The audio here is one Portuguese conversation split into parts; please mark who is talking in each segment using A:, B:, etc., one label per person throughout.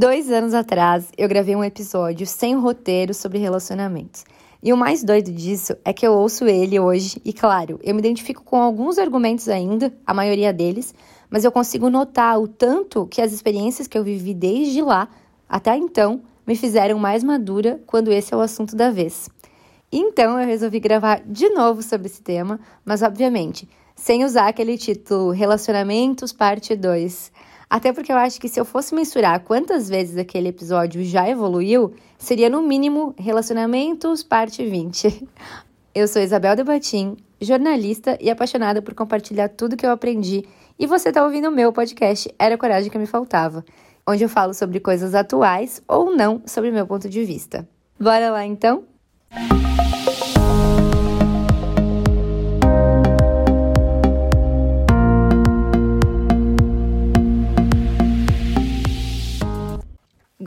A: Dois anos atrás, eu gravei um episódio sem roteiro sobre relacionamentos. E o mais doido disso é que eu ouço ele hoje, e claro, eu me identifico com alguns argumentos ainda, a maioria deles, mas eu consigo notar o tanto que as experiências que eu vivi desde lá até então me fizeram mais madura quando esse é o assunto da vez. Então eu resolvi gravar de novo sobre esse tema, mas obviamente sem usar aquele título Relacionamentos Parte 2. Até porque eu acho que se eu fosse mensurar quantas vezes aquele episódio já evoluiu, seria no mínimo Relacionamentos Parte 20. Eu sou Isabel Debatim, jornalista e apaixonada por compartilhar tudo que eu aprendi, e você está ouvindo o meu podcast Era a Coragem que Me Faltava, onde eu falo sobre coisas atuais ou não sobre meu ponto de vista. Bora lá então?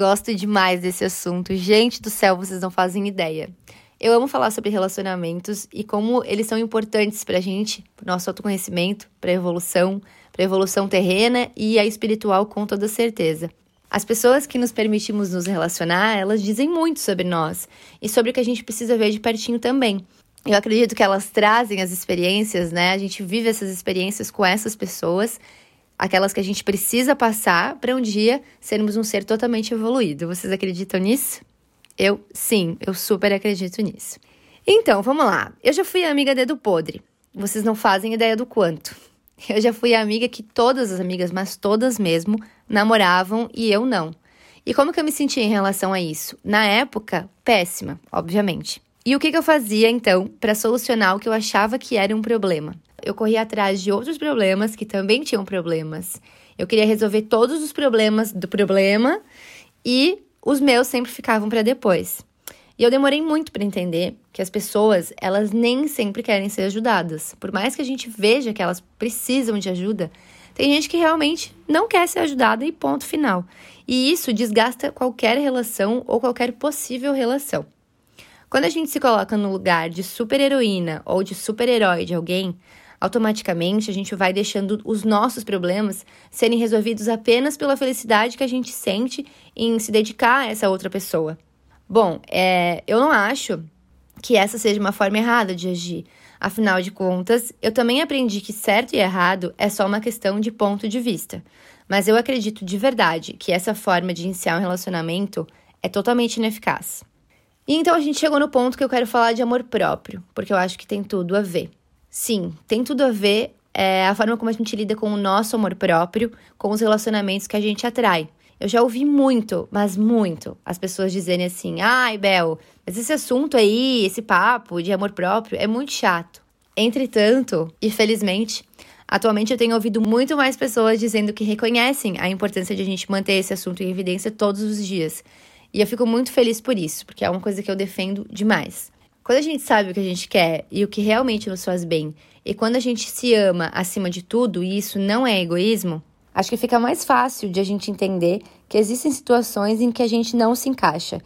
A: Gosto demais desse assunto. Gente do céu, vocês não fazem ideia. Eu amo falar sobre relacionamentos e como eles são importantes pra gente, pro nosso autoconhecimento, pra evolução, pra evolução terrena e a espiritual com toda certeza. As pessoas que nos permitimos nos relacionar, elas dizem muito sobre nós e sobre o que a gente precisa ver de pertinho também. Eu acredito que elas trazem as experiências, né? A gente vive essas experiências com essas pessoas aquelas que a gente precisa passar para um dia sermos um ser totalmente evoluído. Vocês acreditam nisso? Eu, sim, eu super acredito nisso. Então, vamos lá. Eu já fui amiga dedo podre. Vocês não fazem ideia do quanto. Eu já fui amiga que todas as amigas, mas todas mesmo, namoravam e eu não. E como que eu me sentia em relação a isso? Na época, péssima, obviamente. E o que, que eu fazia então para solucionar o que eu achava que era um problema? Eu corri atrás de outros problemas que também tinham problemas. Eu queria resolver todos os problemas do problema e os meus sempre ficavam para depois. E eu demorei muito para entender que as pessoas, elas nem sempre querem ser ajudadas. Por mais que a gente veja que elas precisam de ajuda, tem gente que realmente não quer ser ajudada e ponto final. E isso desgasta qualquer relação ou qualquer possível relação. Quando a gente se coloca no lugar de super-heroína ou de super-herói de alguém, automaticamente a gente vai deixando os nossos problemas serem resolvidos apenas pela felicidade que a gente sente em se dedicar a essa outra pessoa. Bom, é, eu não acho que essa seja uma forma errada de agir. Afinal de contas, eu também aprendi que certo e errado é só uma questão de ponto de vista. Mas eu acredito de verdade que essa forma de iniciar um relacionamento é totalmente ineficaz. E então a gente chegou no ponto que eu quero falar de amor próprio, porque eu acho que tem tudo a ver. Sim, tem tudo a ver é, a forma como a gente lida com o nosso amor próprio, com os relacionamentos que a gente atrai. Eu já ouvi muito, mas muito, as pessoas dizerem assim: ai, Bel, mas esse assunto aí, esse papo de amor próprio é muito chato. Entretanto, e felizmente, atualmente eu tenho ouvido muito mais pessoas dizendo que reconhecem a importância de a gente manter esse assunto em evidência todos os dias. E eu fico muito feliz por isso, porque é uma coisa que eu defendo demais. Quando a gente sabe o que a gente quer e o que realmente nos faz bem, e quando a gente se ama acima de tudo, e isso não é egoísmo, acho que fica mais fácil de a gente entender que existem situações em que a gente não se encaixa.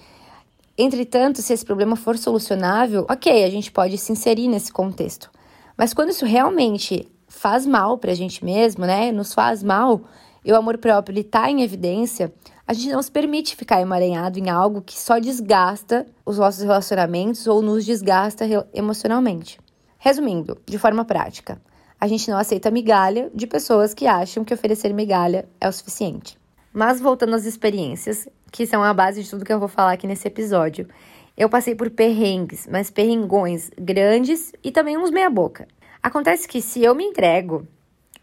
A: Entretanto, se esse problema for solucionável, ok, a gente pode se inserir nesse contexto. Mas quando isso realmente faz mal para a gente mesmo, né, nos faz mal, e o amor próprio está em evidência, a gente não se permite ficar emaranhado em algo que só desgasta os nossos relacionamentos ou nos desgasta emocionalmente. Resumindo, de forma prática, a gente não aceita migalha de pessoas que acham que oferecer migalha é o suficiente. Mas voltando às experiências, que são a base de tudo que eu vou falar aqui nesse episódio, eu passei por perrengues, mas perrengões grandes e também uns meia-boca. Acontece que se eu me entrego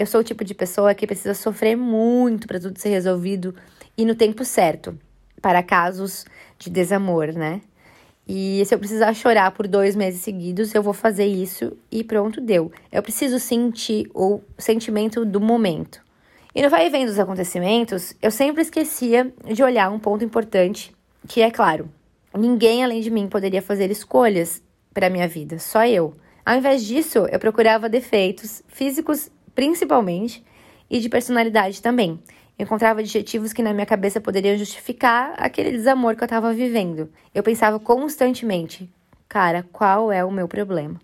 A: eu sou o tipo de pessoa que precisa sofrer muito para tudo ser resolvido e no tempo certo, para casos de desamor, né? E se eu precisar chorar por dois meses seguidos, eu vou fazer isso e pronto, deu. Eu preciso sentir o sentimento do momento. E no vai e vem dos acontecimentos, eu sempre esquecia de olhar um ponto importante, que é claro, ninguém além de mim poderia fazer escolhas para minha vida, só eu. Ao invés disso, eu procurava defeitos físicos principalmente, e de personalidade também. Eu encontrava adjetivos que na minha cabeça poderiam justificar aquele desamor que eu estava vivendo. Eu pensava constantemente, cara, qual é o meu problema?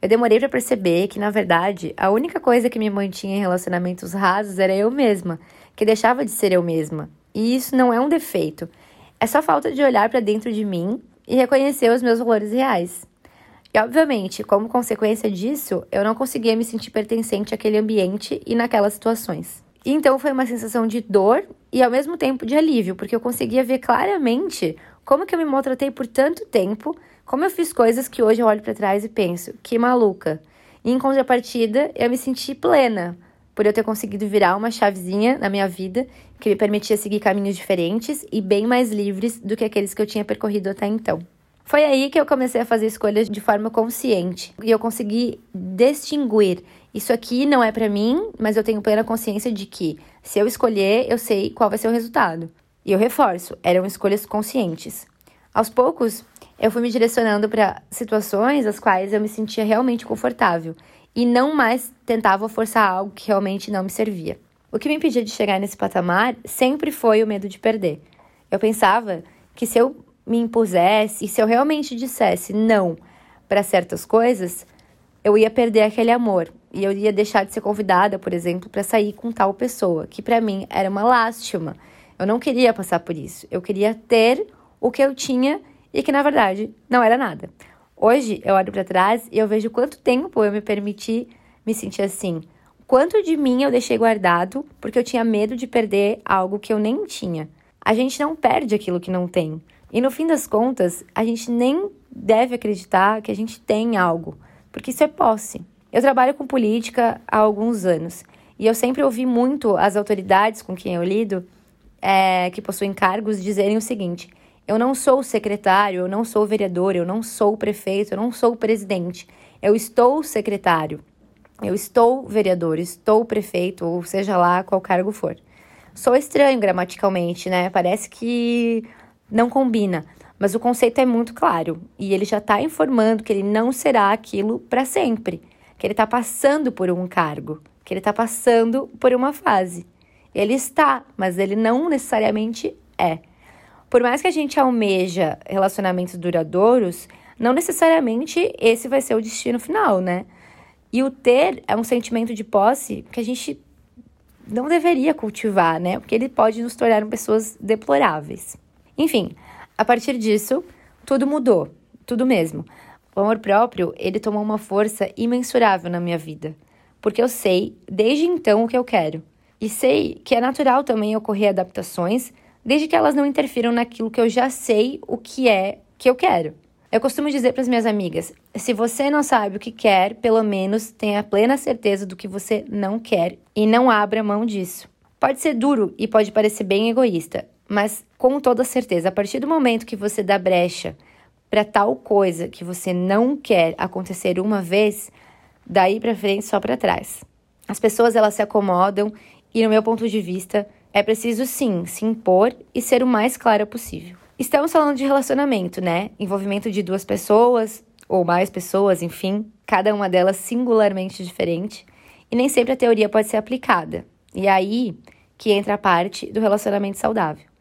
A: Eu demorei para perceber que, na verdade, a única coisa que me mantinha em relacionamentos rasos era eu mesma, que deixava de ser eu mesma. E isso não é um defeito. É só falta de olhar para dentro de mim e reconhecer os meus valores reais. E, obviamente, como consequência disso, eu não conseguia me sentir pertencente àquele ambiente e naquelas situações. Então foi uma sensação de dor e ao mesmo tempo de alívio, porque eu conseguia ver claramente como que eu me maltratei por tanto tempo, como eu fiz coisas que hoje eu olho para trás e penso, que maluca. E em contrapartida, eu me senti plena por eu ter conseguido virar uma chavezinha na minha vida que me permitia seguir caminhos diferentes e bem mais livres do que aqueles que eu tinha percorrido até então. Foi aí que eu comecei a fazer escolhas de forma consciente e eu consegui distinguir isso aqui não é para mim, mas eu tenho plena consciência de que se eu escolher, eu sei qual vai ser o resultado. E eu reforço, eram escolhas conscientes. Aos poucos, eu fui me direcionando para situações as quais eu me sentia realmente confortável e não mais tentava forçar algo que realmente não me servia. O que me impedia de chegar nesse patamar sempre foi o medo de perder. Eu pensava que se eu me impusesse e se eu realmente dissesse não para certas coisas, eu ia perder aquele amor e eu ia deixar de ser convidada, por exemplo, para sair com tal pessoa, que para mim era uma lástima. Eu não queria passar por isso. Eu queria ter o que eu tinha e que na verdade não era nada. Hoje eu olho para trás e eu vejo quanto tempo eu me permiti me sentir assim. Quanto de mim eu deixei guardado porque eu tinha medo de perder algo que eu nem tinha. A gente não perde aquilo que não tem. E no fim das contas, a gente nem deve acreditar que a gente tem algo, porque isso é posse. Eu trabalho com política há alguns anos e eu sempre ouvi muito as autoridades com quem eu lido, é, que possuem cargos, dizerem o seguinte: eu não sou secretário, eu não sou vereador, eu não sou prefeito, eu não sou presidente. Eu estou secretário, eu estou vereador, estou prefeito, ou seja lá qual cargo for. Sou estranho gramaticalmente, né? Parece que não combina, mas o conceito é muito claro e ele já está informando que ele não será aquilo para sempre, que ele está passando por um cargo, que ele está passando por uma fase. Ele está, mas ele não necessariamente é. Por mais que a gente almeja relacionamentos duradouros, não necessariamente esse vai ser o destino final, né? E o ter é um sentimento de posse que a gente não deveria cultivar, né? Porque ele pode nos tornar pessoas deploráveis. Enfim, a partir disso, tudo mudou, tudo mesmo. O amor próprio, ele tomou uma força imensurável na minha vida, porque eu sei desde então o que eu quero. E sei que é natural também ocorrer adaptações, desde que elas não interfiram naquilo que eu já sei o que é que eu quero. Eu costumo dizer para as minhas amigas: se você não sabe o que quer, pelo menos tenha plena certeza do que você não quer e não abra mão disso. Pode ser duro e pode parecer bem egoísta, mas com toda certeza, a partir do momento que você dá brecha para tal coisa que você não quer acontecer uma vez, daí para frente só para trás. As pessoas elas se acomodam e no meu ponto de vista é preciso sim se impor e ser o mais clara possível. Estamos falando de relacionamento, né? Envolvimento de duas pessoas ou mais pessoas, enfim, cada uma delas singularmente diferente, e nem sempre a teoria pode ser aplicada. E aí que entra a parte do relacionamento saudável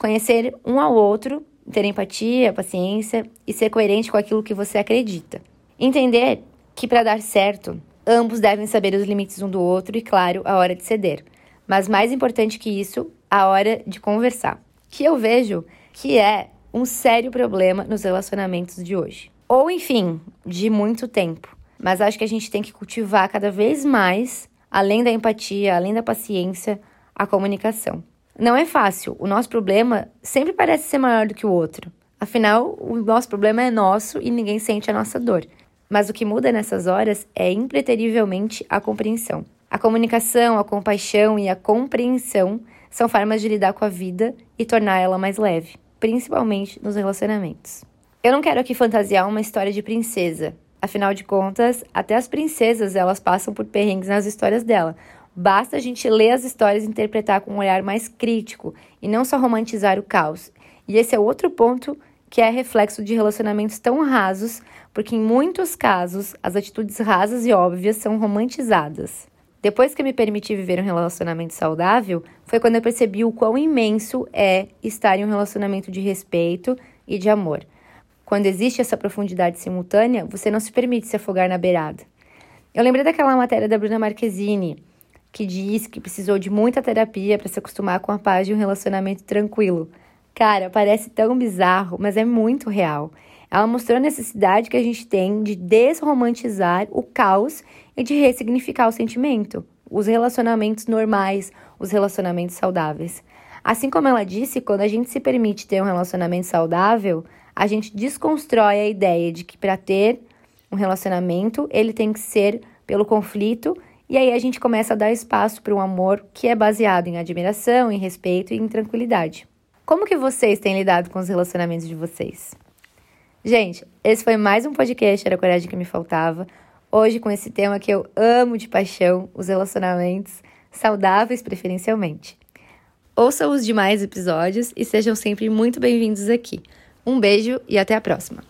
A: conhecer um ao outro, ter empatia, paciência e ser coerente com aquilo que você acredita. Entender que para dar certo, ambos devem saber os limites um do outro e, claro, a hora de ceder. Mas mais importante que isso, a hora de conversar. Que eu vejo que é um sério problema nos relacionamentos de hoje. Ou, enfim, de muito tempo. Mas acho que a gente tem que cultivar cada vez mais, além da empatia, além da paciência, a comunicação. Não é fácil. O nosso problema sempre parece ser maior do que o outro. Afinal, o nosso problema é nosso e ninguém sente a nossa dor. Mas o que muda nessas horas é impreterivelmente a compreensão. A comunicação, a compaixão e a compreensão são formas de lidar com a vida e tornar ela mais leve, principalmente nos relacionamentos. Eu não quero aqui fantasiar uma história de princesa. Afinal de contas, até as princesas elas passam por perrengues nas histórias dela. Basta a gente ler as histórias e interpretar com um olhar mais crítico e não só romantizar o caos. E esse é outro ponto que é reflexo de relacionamentos tão rasos, porque em muitos casos as atitudes rasas e óbvias são romantizadas. Depois que me permiti viver um relacionamento saudável, foi quando eu percebi o quão imenso é estar em um relacionamento de respeito e de amor. Quando existe essa profundidade simultânea, você não se permite se afogar na beirada. Eu lembrei daquela matéria da Bruna Marquezine, que diz que precisou de muita terapia para se acostumar com a paz de um relacionamento tranquilo. Cara, parece tão bizarro, mas é muito real. Ela mostrou a necessidade que a gente tem de desromantizar o caos e de ressignificar o sentimento, os relacionamentos normais, os relacionamentos saudáveis. Assim como ela disse, quando a gente se permite ter um relacionamento saudável, a gente desconstrói a ideia de que para ter um relacionamento, ele tem que ser pelo conflito, e aí a gente começa a dar espaço para um amor que é baseado em admiração, em respeito e em tranquilidade. Como que vocês têm lidado com os relacionamentos de vocês? Gente, esse foi mais um podcast Era a Coragem que Me Faltava. Hoje com esse tema que eu amo de paixão, os relacionamentos saudáveis preferencialmente. Ouçam os demais episódios e sejam sempre muito bem-vindos aqui. Um beijo e até a próxima!